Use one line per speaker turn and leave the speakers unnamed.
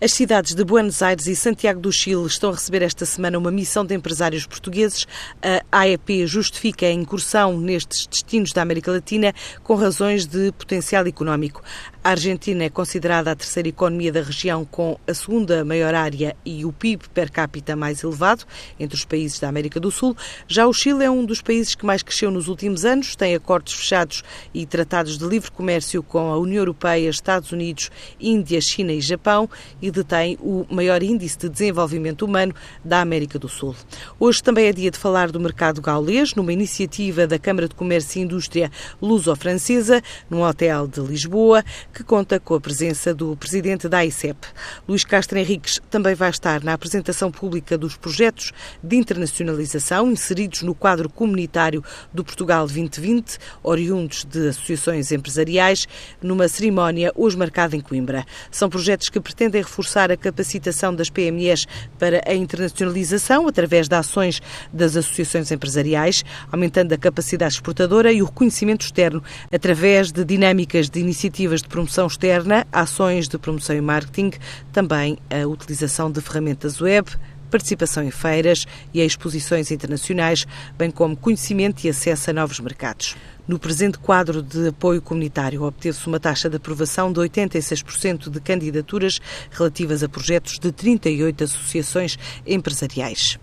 As cidades de Buenos Aires e Santiago do Chile estão a receber esta semana uma missão de empresários portugueses. A AEP justifica a incursão nestes destinos da América Latina com razões de potencial económico. A Argentina é considerada a terceira economia da região com a segunda maior área e o PIB per capita mais elevado entre os países da América do Sul. Já o Chile é um dos países que mais cresceu nos últimos anos, tem acordos fechados e tratados de livre comércio com a União Europeia, Estados Unidos, Índia, China e Japão e detém o maior índice de desenvolvimento humano da América do Sul. Hoje também é dia de falar do mercado gaulês, numa iniciativa da Câmara de Comércio e Indústria Luso-Francesa, num hotel de Lisboa, que conta com a presença do presidente da ICEP. Luís Castro Henriques também vai estar na apresentação pública dos projetos de internacionalização inseridos no quadro comunitário do Portugal 2020, oriundos de associações empresariais, numa cerimónia hoje marcada em Coimbra. São projetos que pretendem reforçar a capacitação das PMEs para a internacionalização através de ações das associações empresariais, aumentando a capacidade exportadora e o reconhecimento externo através de dinâmicas de iniciativas de promoção promoção externa, ações de promoção e marketing, também a utilização de ferramentas web, participação em feiras e exposições internacionais, bem como conhecimento e acesso a novos mercados. No presente quadro de apoio comunitário, obteve-se uma taxa de aprovação de 86% de candidaturas relativas a projetos de 38 associações empresariais.